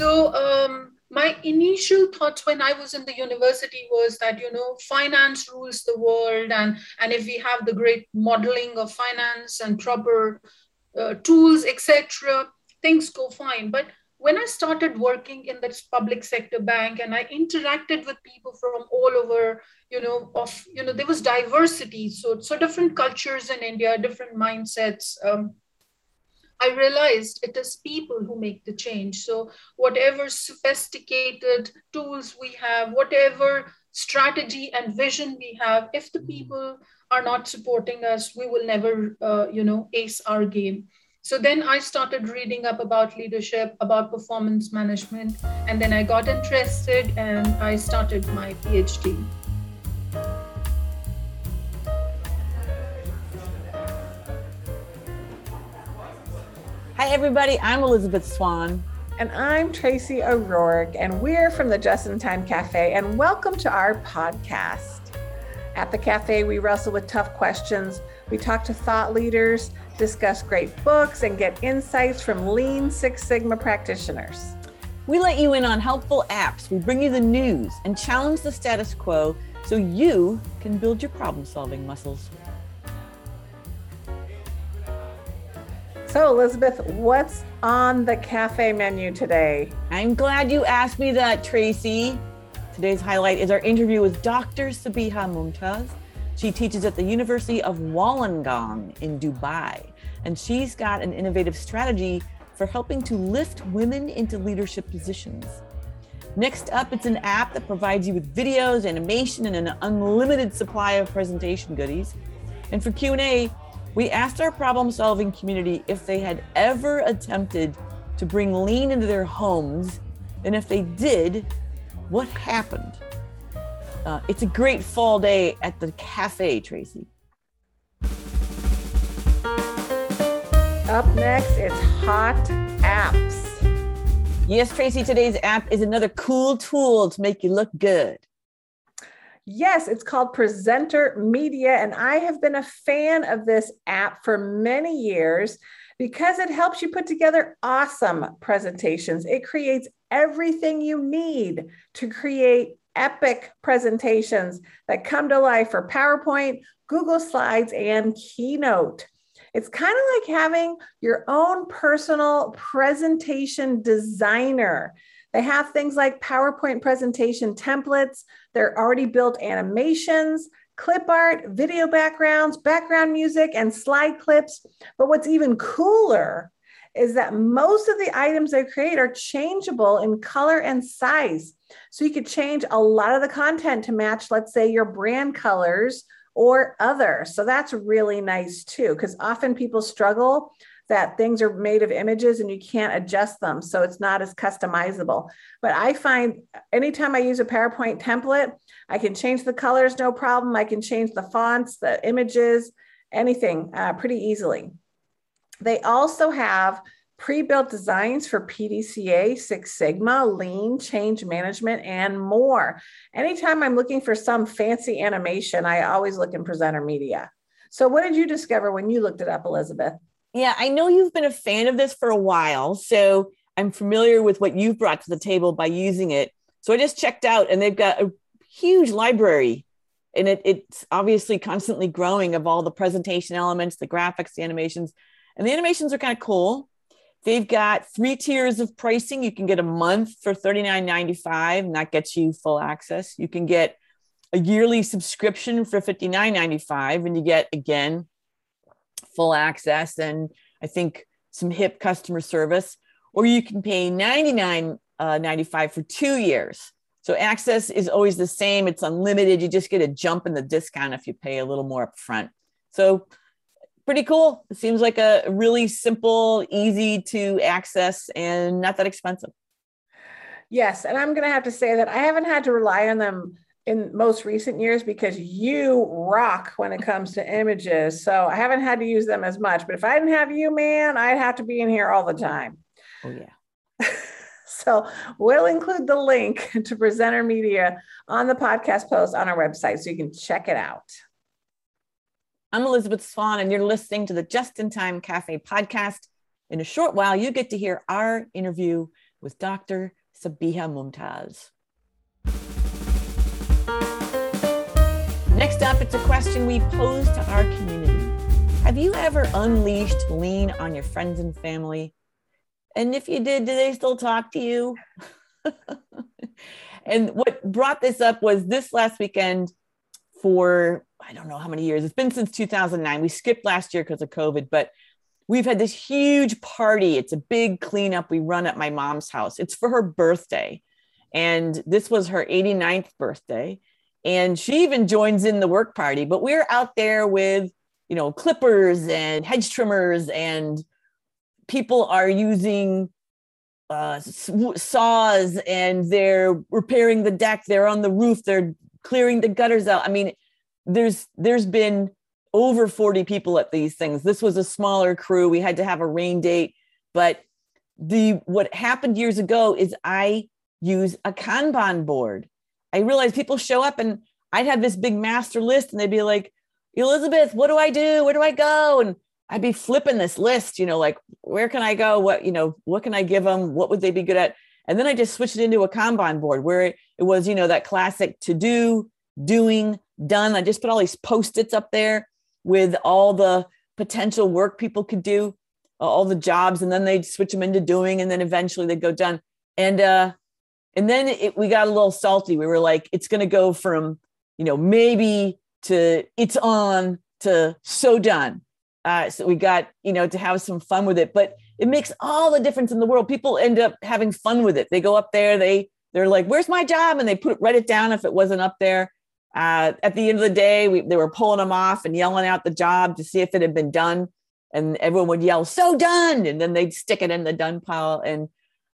So um, my initial thoughts when I was in the university was that you know finance rules the world, and and if we have the great modeling of finance and proper uh, tools, etc., things go fine. But when I started working in this public sector bank and I interacted with people from all over, you know, of you know, there was diversity. So so different cultures in India, different mindsets. Um, I realized it is people who make the change. So, whatever sophisticated tools we have, whatever strategy and vision we have, if the people are not supporting us, we will never, uh, you know, ace our game. So then I started reading up about leadership, about performance management, and then I got interested and I started my PhD. Hi, everybody. I'm Elisabeth Swan. And I'm Tracy O'Rourke, and we're from the Just in Time Cafe. And welcome to our podcast. At the cafe, we wrestle with tough questions. We talk to thought leaders, discuss great books, and get insights from lean Six Sigma practitioners. We let you in on helpful apps. We bring you the news and challenge the status quo so you can build your problem solving muscles. So, Elisabeth, what's on the cafe menu today? I'm glad you asked me that, Tracy. Today's highlight is our interview with Dr. Sabiha Mumtaz. She teaches at the University of Wollongong in Dubai, and she's got an innovative strategy for helping to lift women into leadership positions. Next up, it's an app that provides you with videos, animation, and an unlimited supply of presentation goodies. And for Q&A, we asked our problem solving community if they had ever attempted to bring lean into their homes, and if they did, what happened? Uh, it's a great fall day at the cafe, Tracy. Up next, it's hot apps. Yes, Tracy, today's app is another cool tool to make you look good. Yes, it's called Presenter Media. And I have been a fan of this app for many years because it helps you put together awesome presentations. It creates everything you need to create epic presentations that come to life for PowerPoint, Google Slides, and Keynote. It's kind of like having your own personal presentation designer. They have things like PowerPoint presentation templates, they're already built animations, clip art, video backgrounds, background music, and slide clips. But what's even cooler is that most of the items they create are changeable in color and size. So you could change a lot of the content to match, let's say, your brand colors or other. So that's really nice too, because often people struggle that things are made of images and you can't adjust them. So it's not as customizable. But I find anytime I use a PowerPoint template, I can change the colors, no problem. I can change the fonts, the images, anything uh, pretty easily. They also have pre-built designs for PDCA, Six Sigma, Lean, change management, and more. Anytime I'm looking for some fancy animation, I always look in presenter media. So what did you discover when you looked it up, Elisabeth? Yeah, I know you've been a fan of this for a while. So I'm familiar with what you've brought to the table by using it. So I just checked out and they've got a huge library and it, it's obviously constantly growing of all the presentation elements, the graphics, the animations, and the animations are kind of cool. They've got three tiers of pricing. You can get a month for $39.95, and that gets you full access. You can get a yearly subscription for $59.95, and you get again full access and I think some hip customer service, or you can pay $99.95 uh, for two years. So access is always the same. It's unlimited. You just get a jump in the discount if you pay a little more upfront. So pretty cool. It seems like a really simple, easy to access and not that expensive. Yes. And I'm going to have to say that I haven't had to rely on them in most recent years because you rock when it comes to images. So I haven't had to use them as much. But if I didn't have you, man, I'd have to be in here all the time. Oh, yeah. so we'll include the link to Presenter Media on the podcast post on our website so you can check it out. I'm Elisabeth Swan, and you're listening to the Just in Time Cafe podcast. In a short while, you get to hear our interview with Dr. Sabiha Mumtaz. Next up, it's a question we pose to our community. Have you ever unleashed lean on your friends and family? And if you did, do they still talk to you? and what brought this up was this last weekend for I don't know how many years. It's been since 2009. We skipped last year because of COVID, but we've had this huge party. It's a big cleanup we run at my mom's house. It's for her birthday. And this was her 89th birthday. And she even joins in the work party, but we're out there with, you know, clippers and hedge trimmers, and people are using uh, saws and they're repairing the deck. They're on the roof. They're clearing the gutters out. I mean, there's there's been over 40 people at these things. This was a smaller crew. We had to have a rain date, but the what happened years ago is I use a Kanban board. I realized people show up and I'd have this big master list and they'd be like, Elisabeth, what do I do? Where do I go? And I'd be flipping this list, you know, like where can I go? What, you know, what can I give them? What would they be good at? And then I just switched it into a Kanban board where it, it was, you know, that classic to do, doing, done. I just put all these post-its up there with all the potential work people could do, all the jobs, and then they'd switch them into doing, and then eventually they'd go done. And uh, and then it, we got a little salty. We were like, it's going to go from you know maybe to it's on to so done. Uh, so we got you know to have some fun with it, but it makes all the difference in the world. People end up having fun with it. They go up there, they they're like, "Where's my job?" and they put write it down if it wasn't up there uh, at the end of the day, we, they were pulling them off and yelling out the job to see if it had been done. And everyone would yell, so done. And then they'd stick it in the done pile. And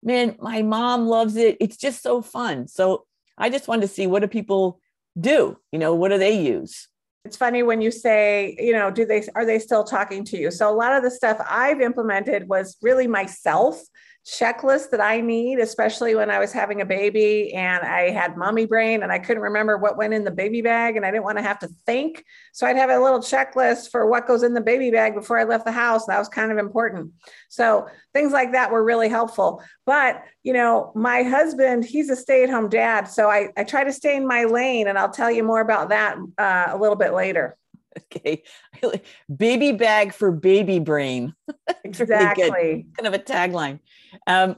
man, my mom loves it. It's just so fun. So I just wanted to see what do people do? You know, what do they use? It's funny when you say, you know, do they are they still talking to you? So a lot of the stuff I've implemented was really myself checklist that I need, especially when I was having a baby and I had mommy brain and I couldn't remember what went in the baby bag and I didn't want to have to think. So I'd have a little checklist for what goes in the baby bag before I left the house. That was kind of important. So things like that were really helpful. But, you know, my husband, he's a stay at home dad. So I, I try to stay in my lane and I'll tell you more about that uh, a little bit later. Okay. baby bag for baby brain. exactly. Really kind of a tagline. Um,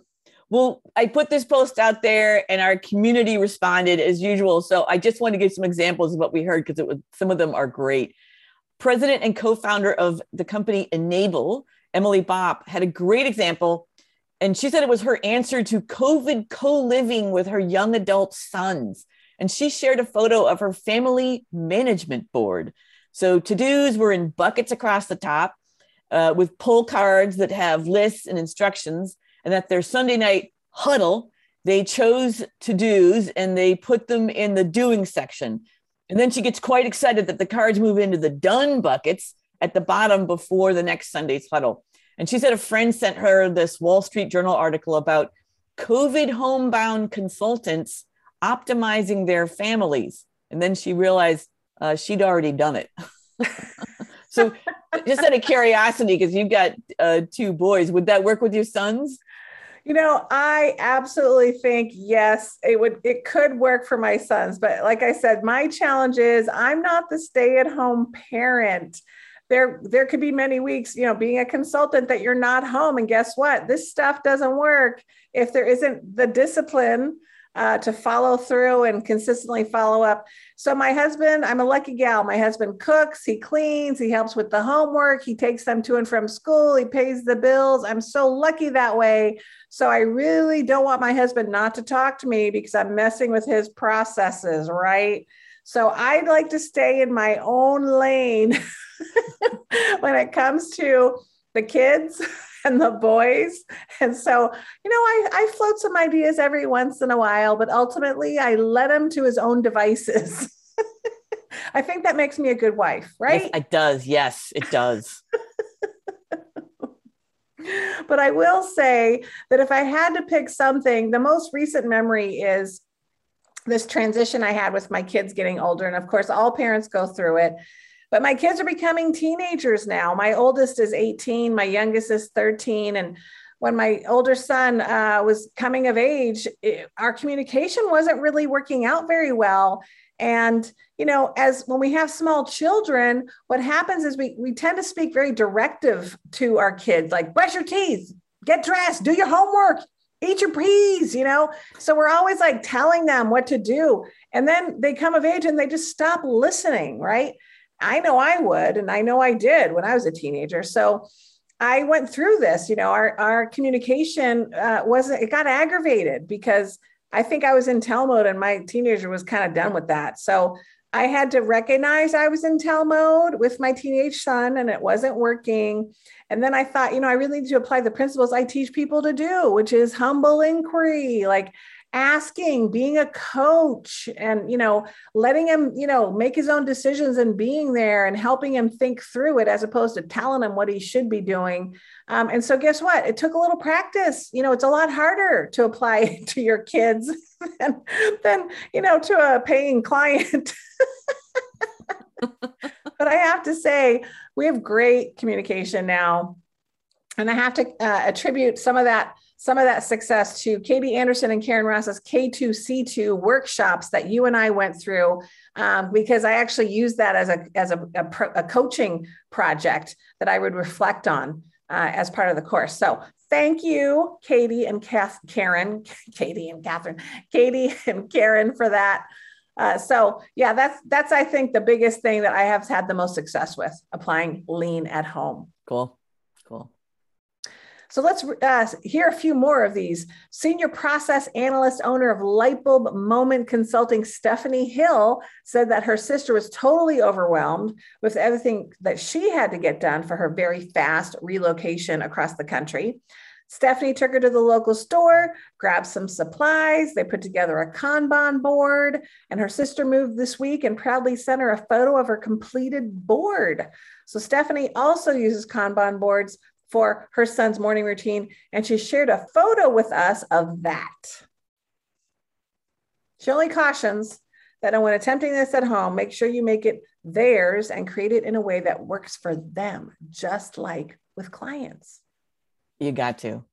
well, I put this post out there and our community responded as usual. So I just want to give some examples of what we heard because it was some of them are great. President and co-founder of the company Enable, Emily Bopp, had a great example. And she said it was her answer to COVID co-living with her young adult sons. And she shared a photo of her family management board. So to-dos were in buckets across the top uh, with pull cards that have lists and instructions and at their Sunday night huddle, they chose to dos and they put them in the doing section. And then she gets quite excited that the cards move into the done buckets at the bottom before the next Sunday's huddle. And she said a friend sent her this Wall Street Journal article about COVID homebound consultants optimizing their families. And then she realized uh, she'd already done it. so, just out of curiosity, because you've got uh, two boys, would that work with your sons? You know, I absolutely think yes, it would it could work for my sons, but like I said, my challenge is I'm not the stay-at-home parent. There there could be many weeks, you know, being a consultant that you're not home and guess what? This stuff doesn't work if there isn't the discipline uh, to follow through and consistently follow up. So, my husband, I'm a lucky gal. My husband cooks, he cleans, he helps with the homework, he takes them to and from school, he pays the bills. I'm so lucky that way. So, I really don't want my husband not to talk to me because I'm messing with his processes, right? So, I'd like to stay in my own lane when it comes to the kids and the boys. And so, you know, I, I float some ideas every once in a while, but ultimately I let him to his own devices. I think that makes me a good wife, right? Yes, it does. Yes, it does. but I will say that if I had to pick something, the most recent memory is this transition I had with my kids getting older. And of course, all parents go through it. But my kids are becoming teenagers now. My oldest is 18, my youngest is 13. And when my older son uh, was coming of age, it, our communication wasn't really working out very well. And, you know, as when we have small children, what happens is we, we tend to speak very directive to our kids, like brush your teeth, get dressed, do your homework, eat your peas, you know? So we're always like telling them what to do. And then they come of age and they just stop listening, right? I know I would, and I know I did when I was a teenager. So I went through this, you know, our, our communication uh, wasn't, it got aggravated because I think I was in tell mode and my teenager was kind of done with that. So I had to recognize I was in tell mode with my teenage son and it wasn't working. And then I thought, you know, I really need to apply the principles I teach people to do, which is humble inquiry, like asking, being a coach, and, you know, letting him, you know, make his own decisions and being there and helping him think through it as opposed to telling him what he should be doing. Um, and so, guess what? It took a little practice. You know, it's a lot harder to apply to your kids than, than you know, to a paying client. but I have to say, we have great communication now. And I have to uh, attribute some of that some of that success to Katie Anderson and Karyn Ross's K2C2 workshops that you and I went through, um, because I actually used that as a as a, a, pro, a coaching project that I would reflect on uh, as part of the course. So thank you, Katie and Kath, Karyn, Katie and Catherine, Katie and Karyn for that. Uh, so yeah, that's that's I think the biggest thing that I have had the most success with applying lean at home. Cool, cool. So let's uh, hear a few more of these. Senior process analyst, owner of Lightbulb Moment Consulting, Stephanie Hill, said that her sister was totally overwhelmed with everything that she had to get done for her very fast relocation across the country. Stephanie took her to the local store, grabbed some supplies. They put together a Kanban board, and her sister moved this week and proudly sent her a photo of her completed board. So, Stephanie also uses Kanban boards for her son's morning routine, and she shared a photo with us of that. She only cautions that when attempting this at home, make sure you make it theirs and create it in a way that works for them, just like with clients. You got to.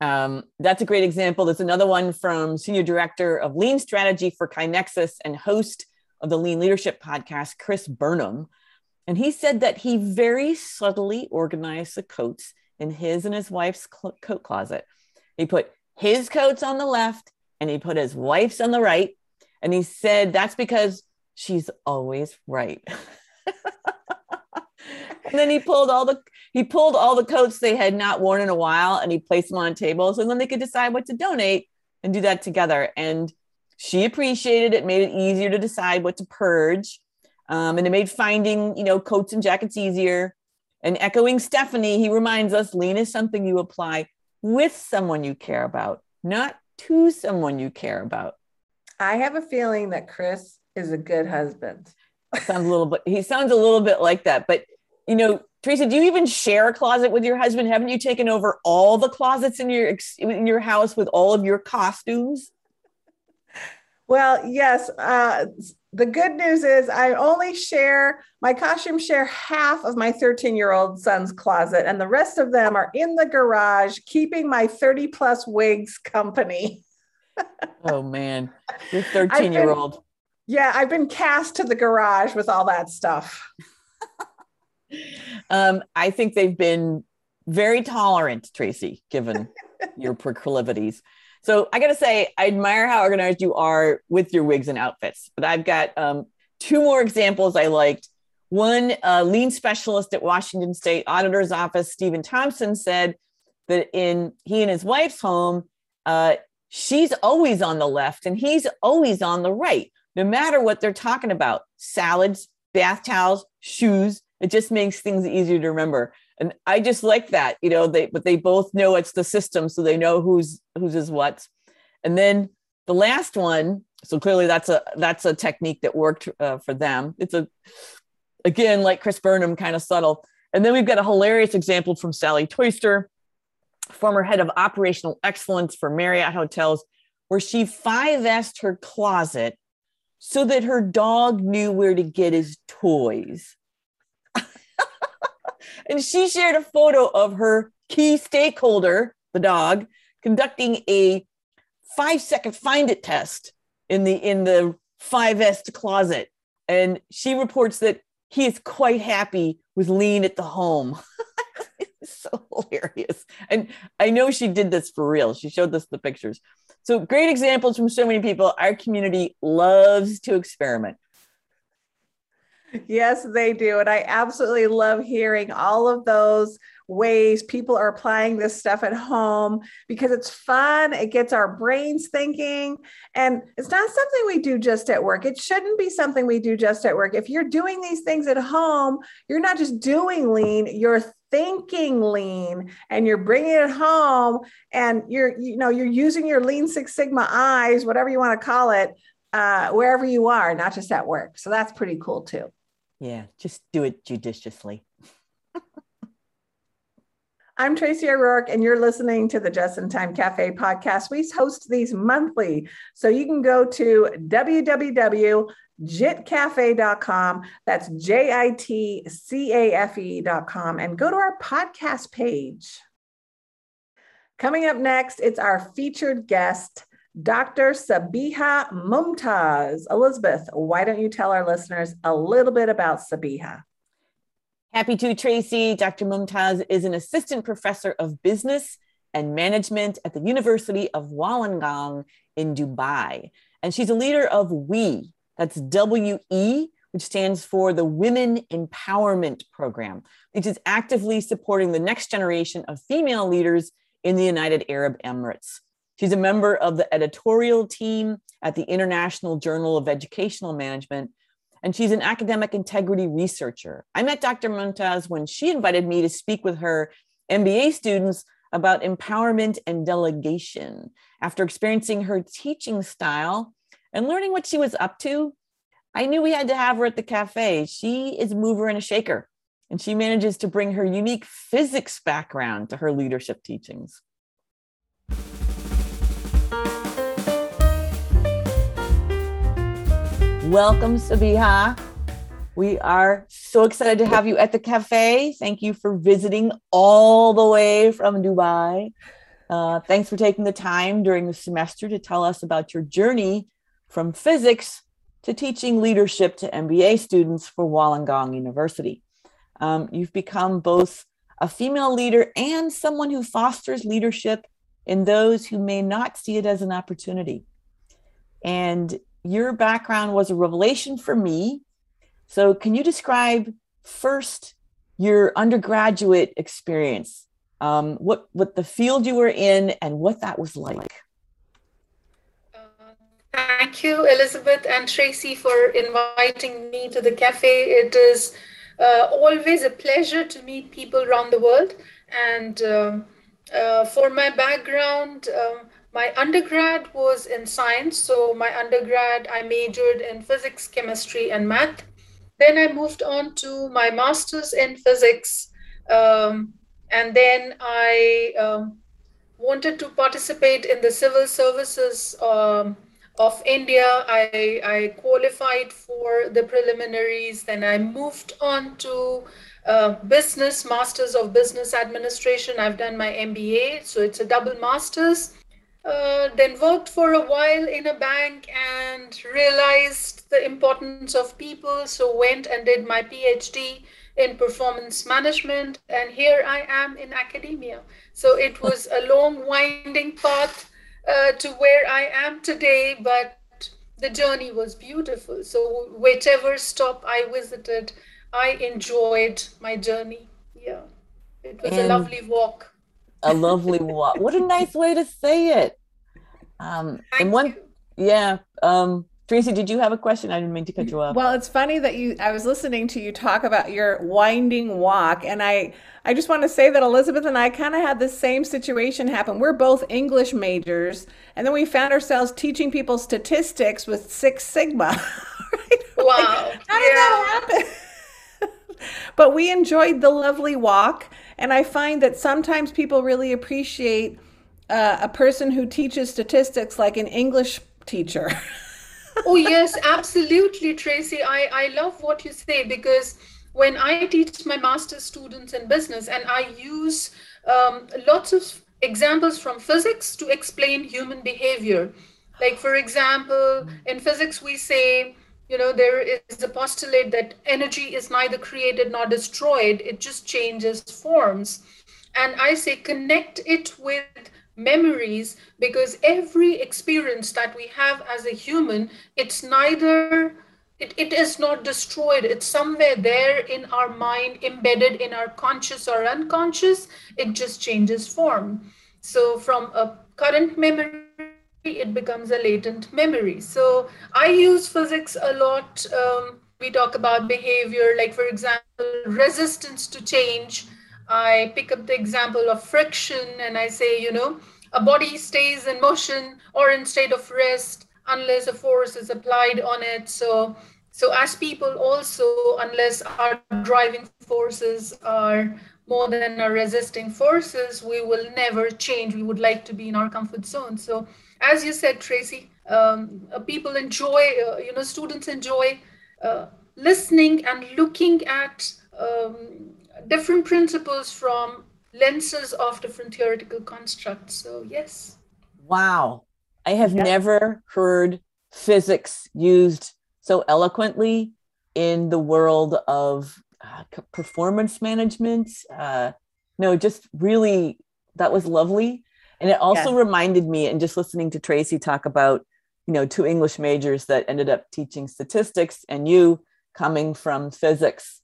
Um, that's a great example. There's another one from Senior Director of Lean Strategy for KaiNexus and host of the Lean Leadership Podcast, Chris Burnham. And he said that he very subtly organized the coats in his and his wife's cl- coat closet. He put his coats on the left and he put his wife's on the right. And he said that's because she's always right. and then he pulled all the he pulled all the coats they had not worn in a while and he placed them on tables and then they could decide what to donate and do that together. And she appreciated it, made it easier to decide what to purge um, and it made finding, you know, coats and jackets easier. And echoing Stephanie, he reminds us lean is something you apply with someone you care about, not to someone you care about. I have a feeling that Chris is a good husband. sounds a little bit, he sounds a little bit like that. But, you know, Teresa, do you even share a closet with your husband? Haven't you taken over all the closets in your in your house with all of your costumes? Well, yes. Uh, the good news is I only share my costume share half of my 13 year old son's closet, and the rest of them are in the garage, keeping my 30 plus wigs company. oh man, your 13 year old. Yeah, I've been cast to the garage with all that stuff. um, I think they've been very tolerant, Tracy, given your proclivities. So I got to say, I admire how organized you are with your wigs and outfits. But I've got um, two more examples I liked. One uh, lean specialist at Washington State Auditor's Office, Stephen Thompson, said that in he and his wife's home, uh, she's always on the left and he's always on the right, no matter what they're talking about salads, bath towels, shoes. It just makes things easier to remember and I just like that, you know. They but they both know it's the system, so they know who's who's is what. And then the last one, so clearly that's a that's a technique that worked uh, for them. It's a again like Chris Burnham, kind of subtle. And then we've got a hilarious example from Sally Toyster, former head of operational excellence for Marriott Hotels, where she 5 her closet so that her dog knew where to get his toys and she shared a photo of her key stakeholder, the dog, conducting a five second find it test in the in the 5S closet. And she reports that he is quite happy with Lean at the home. so hilarious. And I know she did this for real. She showed us the pictures. So great examples from so many people. Our community loves to experiment. Yes, they do. And I absolutely love hearing all of those ways people are applying this stuff at home because it's fun. It gets our brains thinking. And it's not something we do just at work. It shouldn't be something we do just at work. If you're doing these things at home, you're not just doing lean, you're thinking lean and you're bringing it home and you're you know you're using your lean six sigma eyes whatever you want to call it uh, wherever you are not just at work so that's pretty cool too yeah just do it judiciously I'm Tracy O'Rourke, and you're listening to the Just in Time Cafe podcast. We host these monthly. So you can go to www.jitcafe.com. That's J I T C A F E.com and go to our podcast page. Coming up next, it's our featured guest, Dr. Sabiha Mumtaz. Elisabeth, why don't you tell our listeners a little bit about Sabiha? Happy to, Tracy. Dr. Mumtaz is an assistant professor of business and management at the University of Wollongong in Dubai. And she's a leader of WE, that's W E, which stands for the Women Empowerment Program, which is actively supporting the next generation of female leaders in the United Arab Emirates. She's a member of the editorial team at the International Journal of Educational Management and she's an academic integrity researcher. I met Dr. Mumtaz when she invited me to speak with her MBA students about empowerment and delegation. After experiencing her teaching style and learning what she was up to, I knew we had to have her at the cafe. She is a mover and a shaker, and she manages to bring her unique physics background to her leadership teachings. Welcome, Sabiha. We are so excited to have you at the cafe. Thank you for visiting all the way from Dubai. Uh, thanks for taking the time during the semester to tell us about your journey from physics to teaching leadership to MBA students for Wollongong University. Um, you've become both a female leader and someone who fosters leadership in those who may not see it as an opportunity. And your background was a revelation for me. So, can you describe first your undergraduate experience? Um, what what the field you were in and what that was like? Uh, thank you, Elisabeth and Tracy, for inviting me to the cafe. It is uh, always a pleasure to meet people around the world. And um, uh, for my background, um, my undergrad was in science. So, my undergrad, I majored in physics, chemistry, and math. Then I moved on to my master's in physics. Um, and then I um, wanted to participate in the civil services um, of India. I, I qualified for the preliminaries. Then I moved on to uh, business, Masters of Business Administration. I've done my MBA, so it's a double master's. Uh, then worked for a while in a bank and realized the importance of people. So went and did my PhD in performance management, and here I am in academia. So it was a long, winding path uh, to where I am today, but the journey was beautiful. So whichever stop I visited, I enjoyed my journey. Yeah, it was and a lovely walk a lovely walk. What a nice way to say it. Um, and one, yeah. Um, Tracy, did you have a question? I didn't mean to cut you off. Well, it's funny that you. I was listening to you talk about your winding walk, and I, I just want to say that Elisabeth and I kind of had the same situation happen. We're both English majors, and then we found ourselves teaching people statistics with Six Sigma. right? Wow! Like, how did yeah. that happen? but we enjoyed the lovely walk and I find that sometimes people really appreciate uh, a person who teaches statistics like an English teacher. oh, yes, absolutely, Tracy. I, I love what you say because when I teach my master's students in business and I use um, lots of examples from physics to explain human behavior. Like, for example, in physics, we say, you know, there is a postulate that energy is neither created nor destroyed, it just changes forms. And I say, connect it with memories because every experience that we have as a human, it's neither it, it is not destroyed it's somewhere there in our mind embedded in our conscious or unconscious it just changes form so from a current memory it becomes a latent memory so i use physics a lot um, we talk about behavior like for example resistance to change i pick up the example of friction and i say you know a body stays in motion or in state of rest unless a force is applied on it. So, so as people also, unless our driving forces are more than our resisting forces, we will never change. We would like to be in our comfort zone. So, as you said, Tracy, um, uh, people enjoy, uh, you know, students enjoy uh, listening and looking at um, different principles from lenses of different theoretical constructs. So, yes. Wow. I have yeah. never heard physics used so eloquently in the world of uh, performance management. Uh, no, just really, that was lovely. And it also yeah. reminded me, and just listening to Tracy talk about, you know, two English majors that ended up teaching statistics, and you coming from physics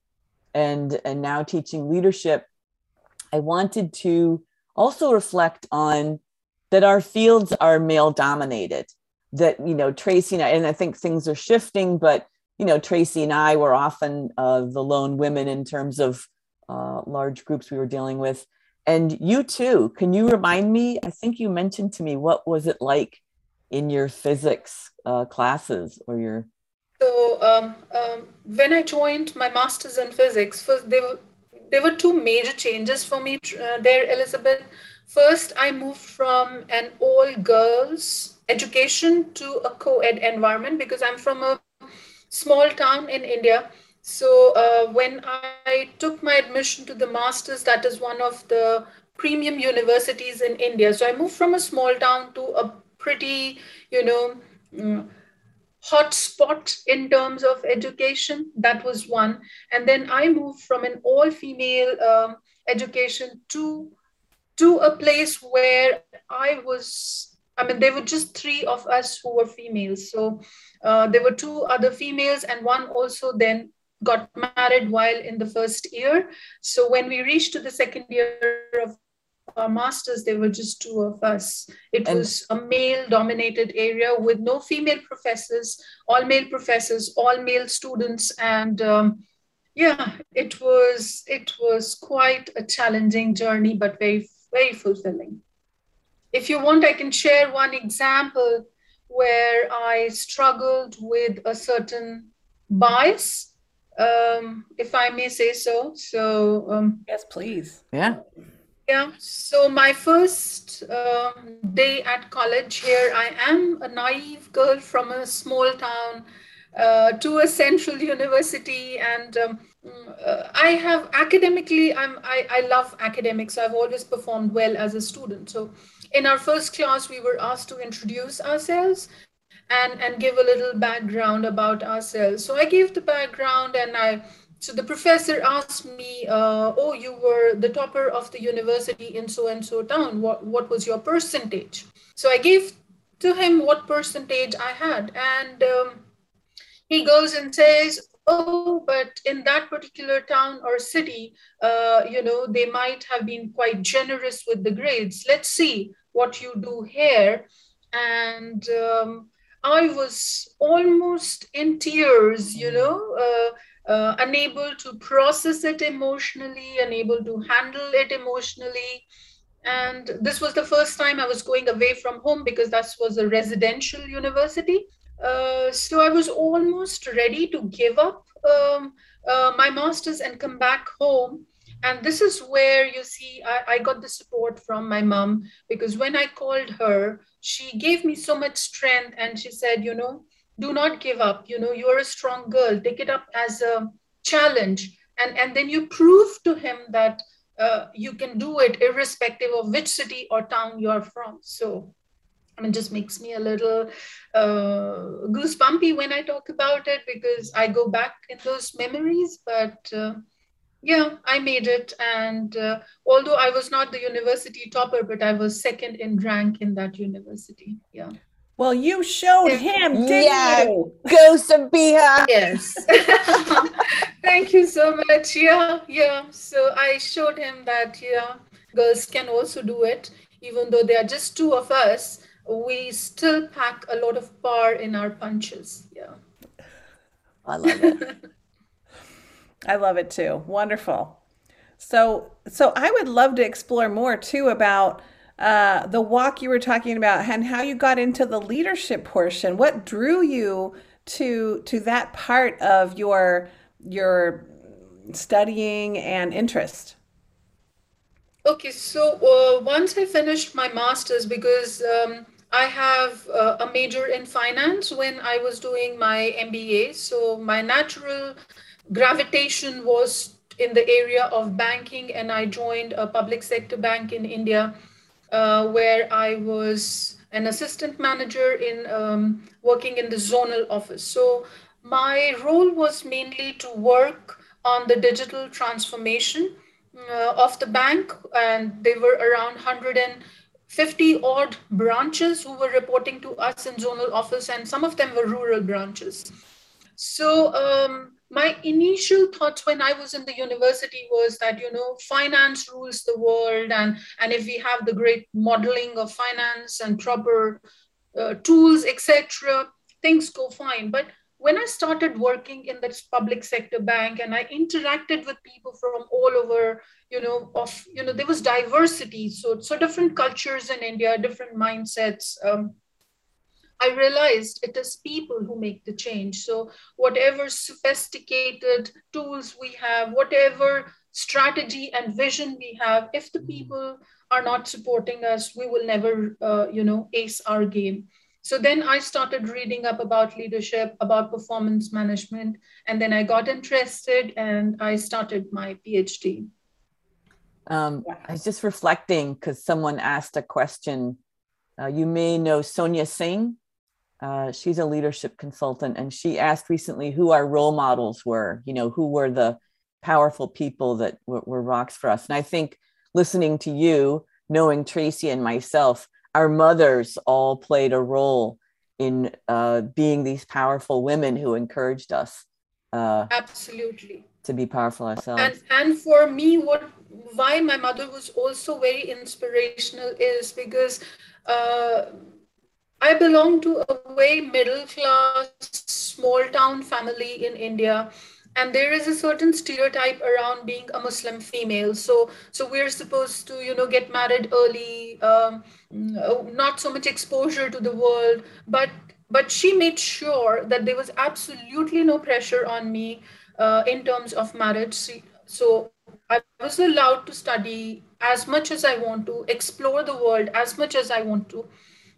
and and now teaching leadership i wanted to also reflect on that our fields are male dominated that you know tracy and I, and I think things are shifting but you know tracy and i were often uh, the lone women in terms of uh, large groups we were dealing with and you too can you remind me i think you mentioned to me what was it like in your physics uh, classes or your so um, um, when i joined my master's in physics first there were there were two major changes for me uh, there elisabeth First, I moved from an all girls education to a co ed environment because I'm from a small town in India. So, uh, when I took my admission to the master's, that is one of the premium universities in India. So, I moved from a small town to a pretty, you know, mm, hot spot in terms of education. That was one. And then I moved from an all female um, education to to a place where I was, I mean, there were just three of us who were females. So uh, there were two other females, and one also then got married while in the first year. So when we reached to the second year of our masters, there were just two of us. It and was a male dominated area with no female professors, all male professors, all male students, and um, yeah, it was it was quite a challenging journey, but very very fulfilling. If you want, I can share one example where I struggled with a certain bias, um, if I may say so. So, um, yes, please. Yeah. Yeah. So, my first um, day at college here, I am a naive girl from a small town uh, to a central university and um, uh, I have academically, I'm, I, I love academics. I've always performed well as a student. So in our first class, we were asked to introduce ourselves and, and give a little background about ourselves. So I gave the background and I, so the professor asked me, uh, oh, you were the topper of the university in so-and-so town. What, what was your percentage? So I gave to him what percentage I had. And um, he goes and says, oh, but in that particular town or city, uh, you know, they might have been quite generous with the grades. Let's see what you do here. And um, I was almost in tears, you know, uh, uh, unable to process it emotionally, unable to handle it emotionally. And this was the first time I was going away from home because that was a residential university. Uh, so I was almost ready to give up um, uh, my master's and come back home. And this is where you see I, I got the support from my mom because when I called her, she gave me so much strength and she said, you know, do not give up. You know, you're a strong girl. Take it up as a challenge. And, and then you prove to him that uh, you can do it irrespective of which city or town you're from. So, I mean, just makes me a little uh, goosebumpy when I talk about it because I go back in those memories. But uh, yeah, I made it. And uh, although I was not the university topper, but I was second in rank in that university. Yeah. Well, you showed him, didn't yeah. you? Go, Sabiha. Yes. Thank you so much. Yeah, yeah. So I showed him that, yeah, girls can also do it. Even though there are just two of us, we still pack a lot of power in our punches. Yeah. I love it. I love it too. Wonderful. So, so I would love to explore more too about uh, the walk you were talking about and how you got into the leadership portion. What drew you to to that part of your your studying and interest? Okay, so uh, once I finished my master's, because um, I have uh, a major in finance when I was doing my MBA, so my natural gravitation was in the area of banking, and I joined a public sector bank in India uh, where I was an assistant manager in um, working in the zonal office. So my role was mainly to work on the digital transformation uh, of the bank, and there were around 150 odd branches who were reporting to us in zonal office, and some of them were rural branches. So um, my initial thoughts when i was in the university was that you know finance rules the world and and if we have the great modeling of finance and proper uh, tools etc things go fine. But when i started working in this public sector bank and i interacted with people from all over you know of you know there was diversity. So so different cultures in india different mindsets um, I realized it is people who make the change. So, whatever sophisticated tools we have, whatever strategy and vision we have, if the people are not supporting us, we will never, uh, you know, ace our game. So then I started reading up about leadership, about performance management, and then I got interested and I started my PhD. Um, I was just reflecting because someone asked a question. Uh, you may know Sonia Singh. Uh, she's a leadership consultant, and she asked recently who our role models were. You know, who were the powerful people that were, were rocks for us. And I think listening to you, knowing Tracy and myself, our mothers all played a role in uh, being these powerful women who encouraged us. Uh, Absolutely. To be powerful ourselves. And, and for me, what why my mother was also very inspirational is because uh, I belong to a very middle class, small town family in India. And there is a certain stereotype around being a Muslim female. So, so we're supposed to, you know, get married early, um, not so much exposure to the world. But, but she made sure that there was absolutely no pressure on me uh, in terms of marriage. So I was allowed to study as much as I want to, explore the world as much as I want to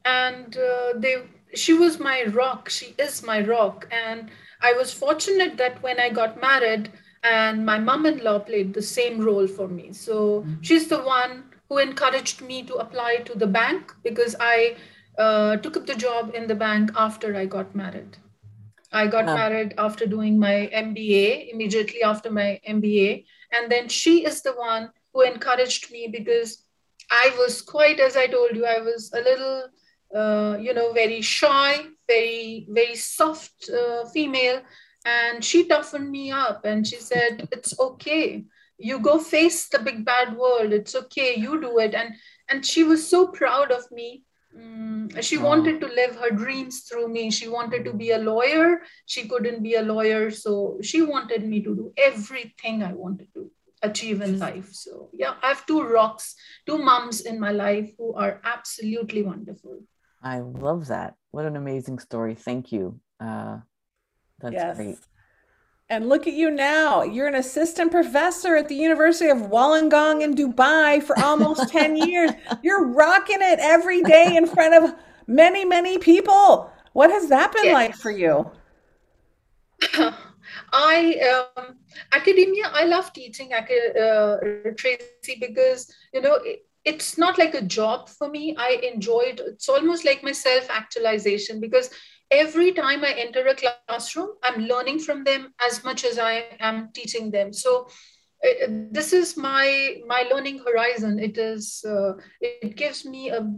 and uh, they she was my rock. She is my rock. And i was fortunate that when i got married and my mom-in-law played the same role for me. So mm-hmm. she's the one who encouraged me to apply to the bank because i uh, took up the job in the bank after i got married. I got married after doing my mba immediately after my mba and then she is the one who encouraged me because i was quite as i told you i was a little uh, you know, very shy, very, very soft uh, female. And she toughened me up and she said, It's okay. You go face the big bad world. It's okay. You do it. And and she was so proud of me. Mm, she wanted to live her dreams through me. She wanted to be a lawyer. She couldn't be a lawyer. So she wanted me to do everything I wanted to achieve in life. So, yeah, I have two rocks, two moms in my life who are absolutely wonderful. I love that. What an amazing story. Thank you. Uh, that's yes. great. And look at you now. You're an assistant professor at the University of Wollongong in Dubai for almost 10 years. You're rocking it every day in front of many, many people. What has that been yes. like for you? I um, academia. I love teaching uh, Tracy because you know it, it's not like a job for me. I enjoy it. It's almost like my self actualization because every time I enter a classroom, I'm learning from them as much as I am teaching them. So uh, this is my my learning horizon. It is uh, it gives me a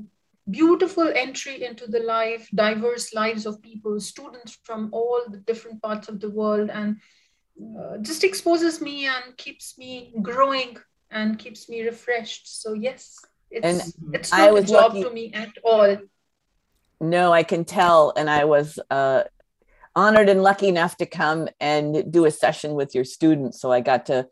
beautiful entry into the life, diverse lives of people, students from all the different parts of the world, and uh, just exposes me and keeps me growing and keeps me refreshed. So yes, it's and it's not a job lucky. to me at all. No, I can tell, and I was uh, honored and lucky enough to come and do a session with your students. So I got to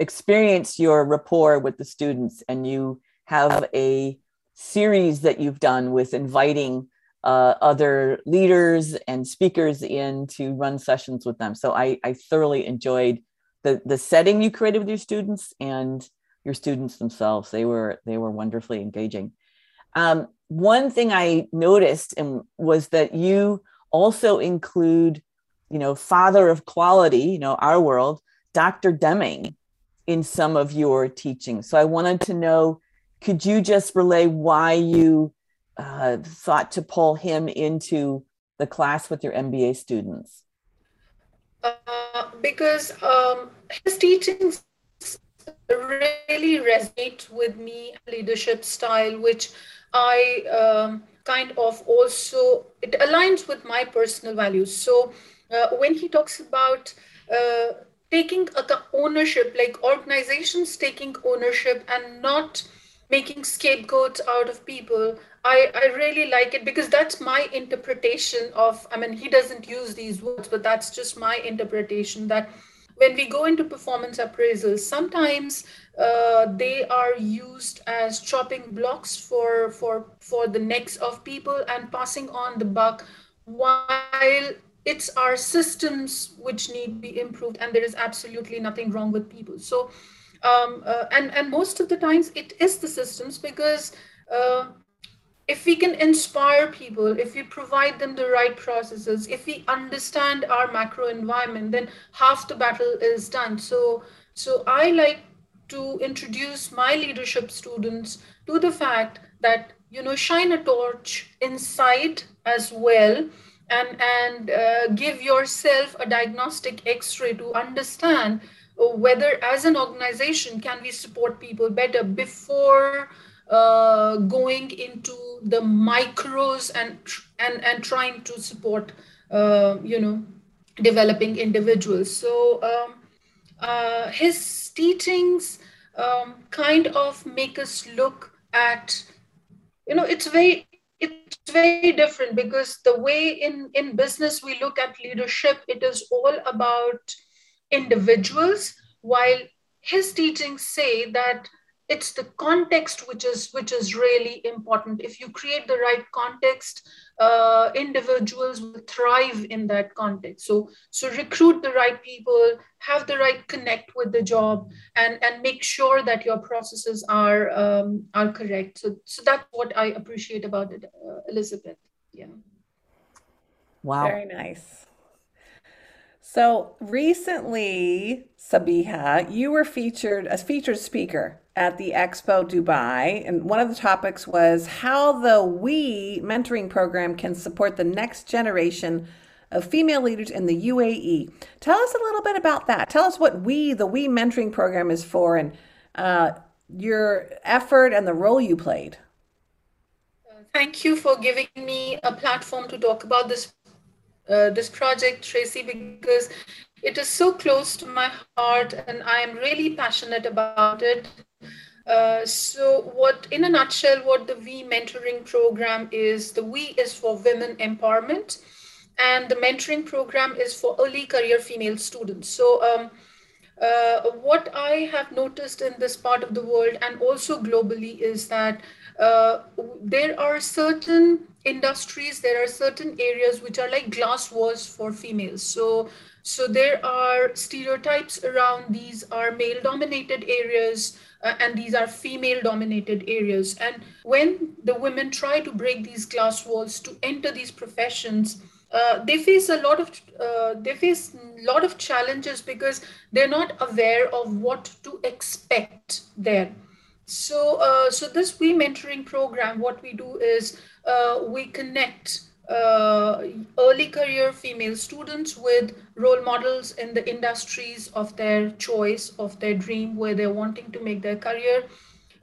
experience your rapport with the students, and you have a series that you've done with inviting uh, other leaders and speakers in to run sessions with them. So I, I thoroughly enjoyed the the setting you created with your students and your students themselves. They were they were wonderfully engaging. Um, one thing I noticed and was that you also include, you know, father of quality, you know, our world, Dr. Deming, in some of your teaching. So I wanted to know could you just relay why you uh, thought to pull him into the class with your MBA students? Uh, because um, his teachings really resonate with me, leadership style, which I um, kind of also, it aligns with my personal values. So uh, when he talks about uh, taking ownership, like organizations taking ownership and not making scapegoats out of people I, I really like it because that's my interpretation of i mean he doesn't use these words but that's just my interpretation that when we go into performance appraisals sometimes uh, they are used as chopping blocks for for for the necks of people and passing on the buck while it's our systems which need to be improved and there is absolutely nothing wrong with people. So um, uh, and and most of the times it is the systems because uh, if we can inspire people if we provide them the right processes if we understand our macro environment then half the battle is done. So so i like to introduce my leadership students to the fact that you know shine a torch inside as well and and uh, give yourself a diagnostic x-ray to understand whether as an organization can we support people better before uh, going into the micros and and and trying to support uh, you know developing individuals. So um, uh, his teachings um, kind of make us look at you know it's very it's very different because the way in in business we look at leadership it is all about individuals while his teachings say that it's the context which is which is really important. If you create the right context uh, individuals will thrive in that context. So so recruit the right people have the right connect with the job and and make sure that your processes are um, are correct. So so that's what i appreciate about it uh, elisabeth. Yeah. Wow. Very nice. So recently, Sabiha, you were featured as featured speaker at the Expo Dubai, and one of the topics was how the We mentoring program can support the next generation of female leaders in the UAE. Tell us a little bit about that. Tell us what We, the We mentoring program, is for, and uh, your effort and the role you played. Thank you for giving me a platform to talk about this uh, this project, Tracy, because it is so close to my heart and I am really passionate about it. Uh, so, what, in a nutshell, what the We mentoring program is the We is for women empowerment, and the mentoring program is for early career female students. So, um, uh, what I have noticed in this part of the world and also globally is that uh, there are certain industries there are certain areas which are like glass walls for females. So so there are stereotypes around these are male dominated areas uh, and these are female dominated areas. And when the women try to break these glass walls to enter these professions uh, they face a lot of uh, they face a lot of challenges because they're not aware of what to expect there. So uh, so this we mentoring program what we do is uh, we connect uh, early career female students with role models in the industries of their choice of their dream where they're wanting to make their career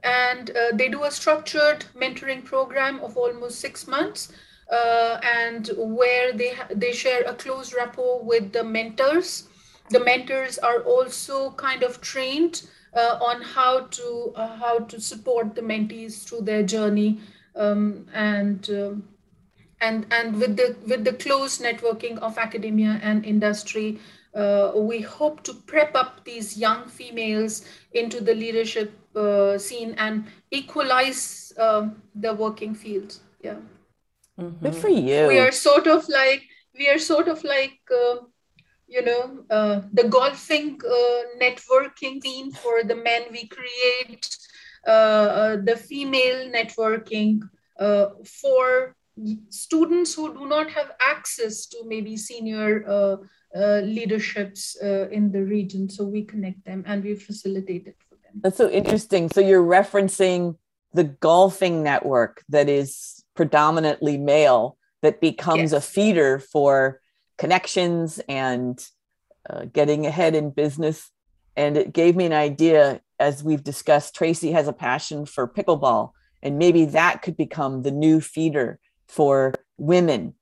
and uh, they do a structured mentoring program of almost six months uh, and where they they share a close rapport with the mentors. The mentors are also kind of trained uh, on how to uh, how to support the mentees through their journey um, and. Um, and, and with the with the close networking of academia and industry, uh, we hope to prep up these young females into the leadership uh, scene and equalize uh, the working field. Yeah. Mm-hmm. Good for you. We are sort of like we are sort of like uh, you know uh, the golfing uh, networking scene for the men. We create Uh, uh, the female networking uh, for students who do not have access to maybe senior uh, leaderships in the region. So we connect them and we facilitate it for them. That's so interesting. So you're referencing the golfing network that is predominantly male that becomes yes. a feeder for connections and uh, getting ahead in business. And it gave me an idea, as we've discussed, Tracy has a passion for pickleball, and maybe that could become the new feeder for women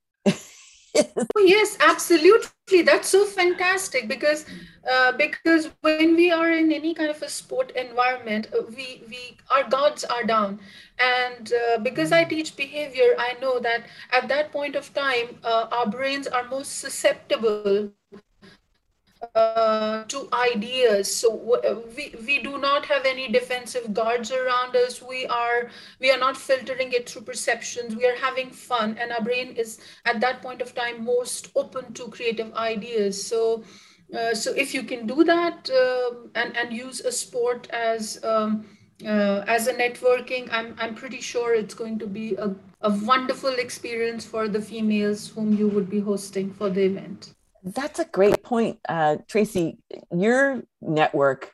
oh, yes, absolutely. That's so fantastic because uh, because when we are in any kind of a sport environment, uh, we we our guards are down, and uh, because I teach behavior, I know that at that point of time, uh, our brains are most susceptible uh, to ideas. So uh, we, we do not have any defensive guards around us. We are we are not filtering it through perceptions. We are having fun and our brain is at that point of time most open to creative ideas. So uh, so if you can do that um, and and use a sport as um, uh, as a networking i'm i'm pretty sure it's going to be a, a wonderful experience for the females whom you would be hosting for the event that's a great point, uh, Tracy. Your network,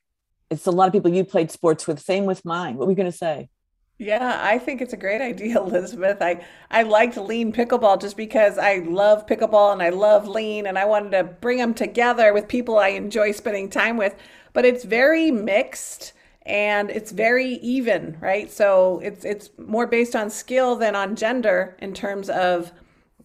it's a lot of people you played sports with. Same with mine. What were we going to say? Yeah, I think it's a great idea, Elisabeth. I, I liked lean pickleball just because I love pickleball and I love lean and I wanted to bring them together with people I enjoy spending time with. But it's very mixed and it's very even, right? So it's it's more based on skill than on gender in terms of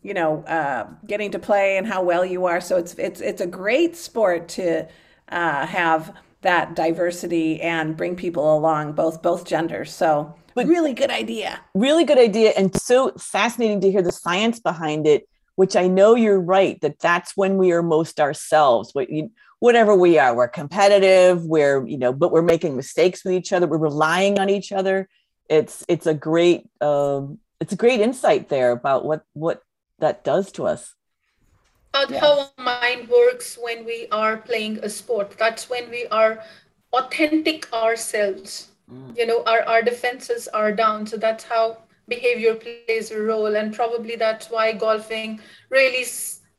you know, uh, getting to play and how well you are. So it's it's it's a great sport to uh, have that diversity and bring people along, both both genders. So but really good idea. Really good idea, and so fascinating to hear the science behind it. Which I know you're right that that's when we are most ourselves. What you, whatever we are, we're competitive. We're you know, but we're making mistakes with each other. We're relying on each other. It's it's a great um, it's a great insight there about what what that does to us. Yes. How our mind works when we are playing a sport. That's when we are authentic ourselves. Mm. You know, our, our defenses are down. So that's how behavior plays a role. And probably that's why golfing really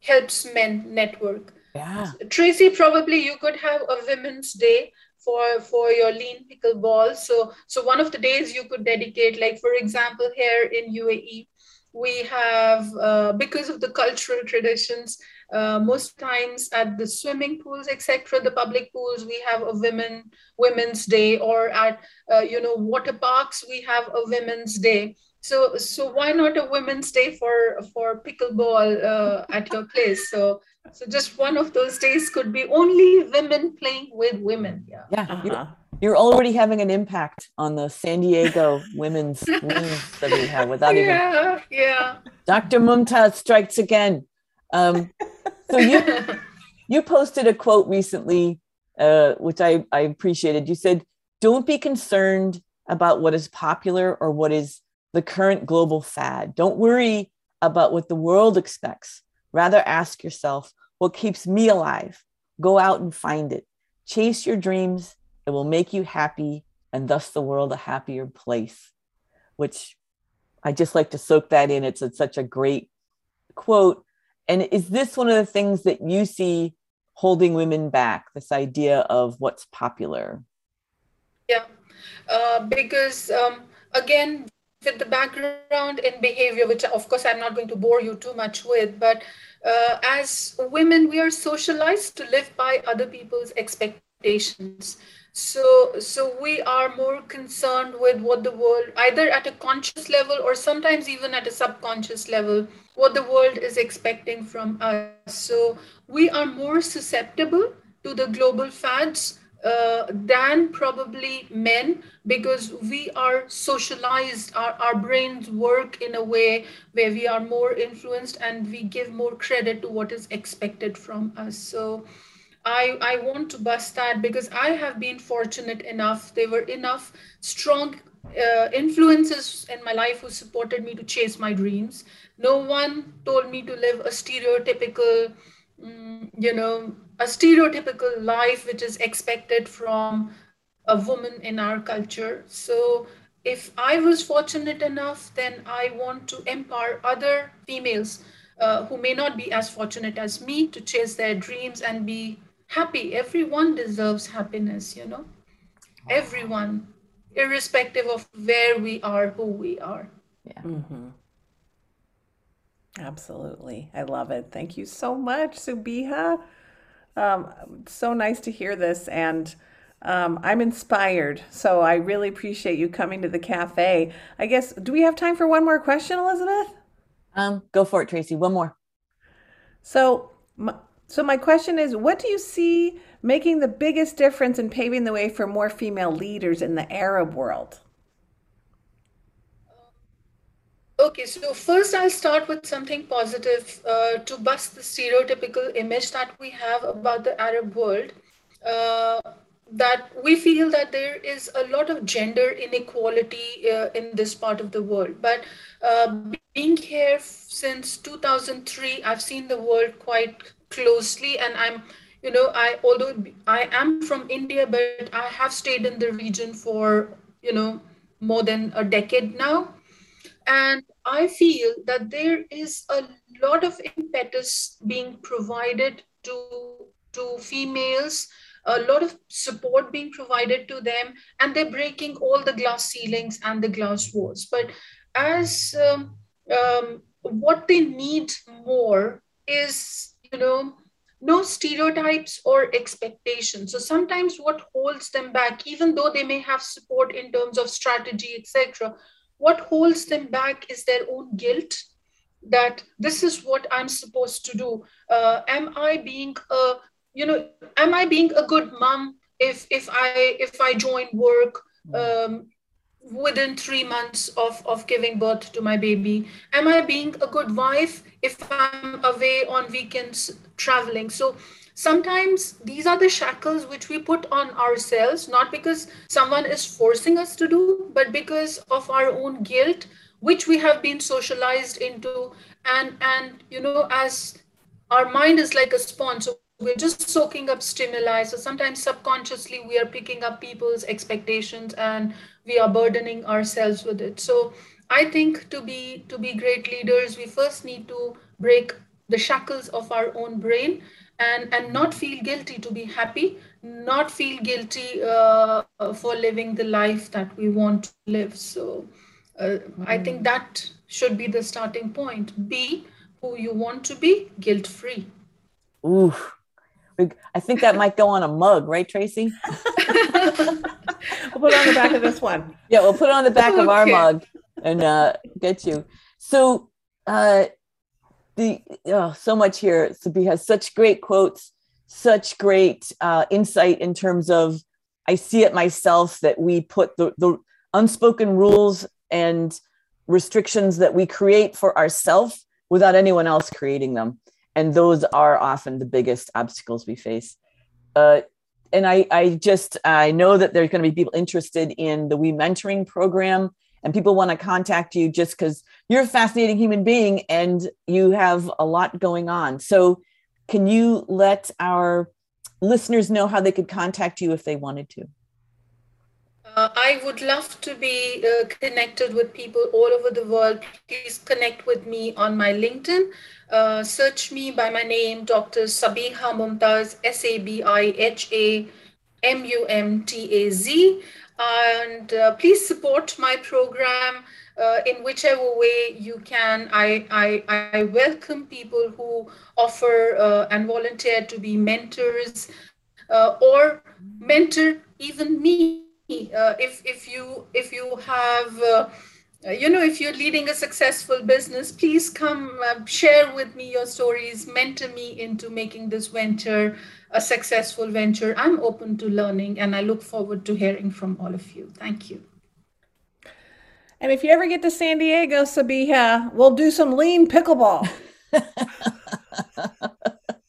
helps men network. Yeah. Tracy, probably you could have a women's day for for your lean pickleball. So so one of the days you could dedicate, like for example, here in UAE, we have uh, because of the cultural traditions uh, most times at the swimming pools etc the public pools we have a women women's day or at uh, you know water parks we have a women's day. So so why not a women's day for for pickleball uh, at your place? So so just one of those days could be only women playing with women yeah. Yeah. Uh-huh you're already having an impact on the San Diego women's wings that we have without yeah, even. Yeah, Dr. Mumtaz strikes again. Um, so you you posted a quote recently, uh, which I, I appreciated. You said, "Don't be concerned about what is popular or what is the current global fad. Don't worry about what the world expects. Rather, ask yourself, what keeps me alive? Go out and find it. Chase your dreams." It will make you happy and thus the world a happier place, which I just like to soak that in. It's, it's such a great quote. And is this one of the things that you see holding women back? This idea of what's popular? Yeah, uh, because um, again, with the background in behavior, which of course I'm not going to bore you too much with, but uh, as women, we are socialized to live by other people's expectations. So, so we are more concerned with what the world, either at a conscious level or sometimes even at a subconscious level, what the world is expecting from us. So we are more susceptible to the global fads uh, than probably men because we are socialized our, our brains work in a way where we are more influenced and we give more credit to what is expected from us so i i want to bust that because i have been fortunate enough there were enough strong uh, influences in my life who supported me to chase my dreams no one told me to live a stereotypical mm, you know a stereotypical life which is expected from a woman in our culture. So if I was fortunate enough, then I want to empower other females uh, who may not be as fortunate as me to chase their dreams and be happy. Everyone deserves happiness, you know, everyone, irrespective of where we are, who we are. Yeah. Mm-hmm. Absolutely. I love it. Thank you so much, Sabiha. Um, so nice to hear this, and um, I'm inspired. So I really appreciate you coming to the cafe. I guess, do we have time for one more question, Elisabeth? Um, go for it, Tracy. One more. So, my, so my question is, what do you see making the biggest difference in paving the way for more female leaders in the Arab world? Okay, so first I'll start with something positive uh, to bust the stereotypical image that we have about the Arab world. Uh, that we feel that there is a lot of gender inequality uh, in this part of the world. But uh, being here since 2003, I've seen the world quite closely, and I'm, you know, I although I am from India, but I have stayed in the region for you know more than a decade now and I feel that there is a lot of impetus being provided to, to females, a lot of support being provided to them, and they're breaking all the glass ceilings and the glass walls. But as um, um, what they need more is, you know, no stereotypes or expectations. So sometimes what holds them back, even though they may have support in terms of strategy, etc., what holds them back is their own guilt that this is what i'm supposed to do uh, am i being a you know am i being a good mom if if i if i join work um, within three months of of giving birth to my baby am i being a good wife if i'm away on weekends traveling. So sometimes these are the shackles which we put on ourselves not because someone is forcing us to do but because of our own guilt which we have been socialized into. And and you know as our mind is like a sponge so we're just soaking up stimuli. So sometimes subconsciously we are picking up people's expectations and we are burdening ourselves with it. So i think to be to be great leaders we first need to break the shackles of our own brain and and not feel guilty to be happy not feel guilty uh, for living the life that we want to live. So uh, mm. i think that should be the starting point. Be who you want to be guilt free ooh i think that might go on a mug right tracy? We'll put it on the back of this one. Yeah we'll put it on the back okay. of our mug and uh, get you so uh, the oh, so much here. Sabiha's such great quotes, such great uh, insight in terms of I see it myself that we put the, the unspoken rules and restrictions that we create for ourselves without anyone else creating them. And those are often the biggest obstacles we face. Uh, and I, I just I know that there's going to be people interested in the We Mentoring program and people want to contact you just because you're a fascinating human being and you have a lot going on. So, can you let our listeners know how they could contact you if they wanted to? Uh, I would love to be uh, connected with people all over the world. Please connect with me on my LinkedIn. Uh, search me by my name, Dr. Sabiha Mumtaz, S A B I H A M U M T A Z. And uh, please support my program uh, in whichever way you can. I, I, I welcome people who offer uh, and volunteer to be mentors or mentor even me uh, if if you if you have uh, you know if you're leading a successful business please come uh, share with me your stories mentor me into making this venture a successful venture i'm open to learning and i look forward to hearing from all of you thank you and if you ever get to san diego sabiha we'll do some lean pickleball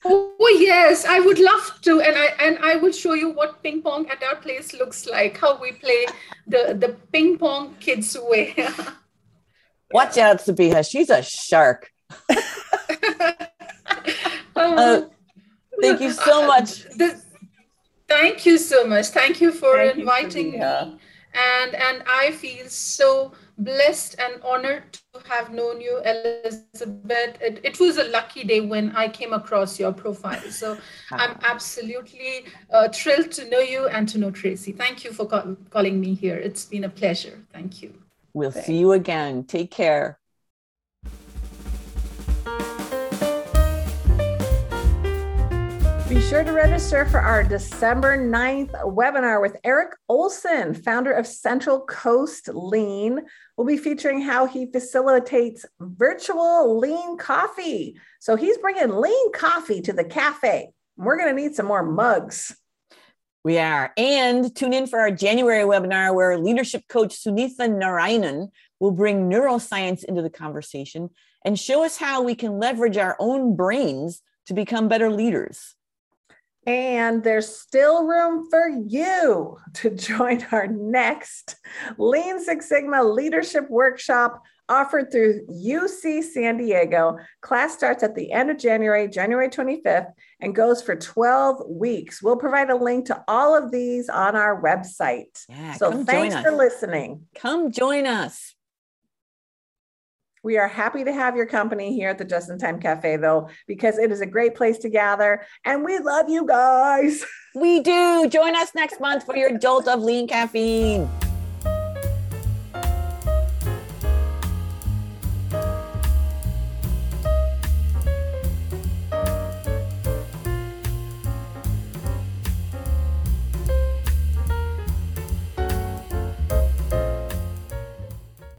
Oh yes, I would love to, and I and I will show you what ping pong at our place looks like. How we play the the ping pong kids way. Watch out, Sabiha. She's a shark. Um, uh, thank you so much. The, thank you so much. Thank you for thank inviting you, me. And and I feel so blessed and honored to have known you, Elisabeth. It, it, was a lucky day when I came across your profile. So I'm absolutely uh, thrilled to know you and to know Tracy. Thank you for call- calling me here. It's been a pleasure. Thank you. We'll Thanks. see you again. Take care. Sure to register for our December 9th webinar with Eric Olson, founder of Central Coast Lean. We'll be featuring how he facilitates virtual lean coffee. So he's bringing lean coffee to the cafe. We're going to need some more mugs. We are. And tune in for our January webinar where leadership coach Sunitha Narayanan will bring neuroscience into the conversation and show us how we can leverage our own brains to become better leaders. And there's still room for you to join our next Lean Six Sigma Leadership Workshop offered through UC San Diego. Class starts at the end of January, January 25th, and goes for 12 weeks. We'll provide a link to all of these on our website. Yeah, so thanks for listening. Come join us. We are happy to have your company here at the Just in Time Cafe, though, because it is a great place to gather and we love you guys. We do. Join us next month for your jolt of lean caffeine.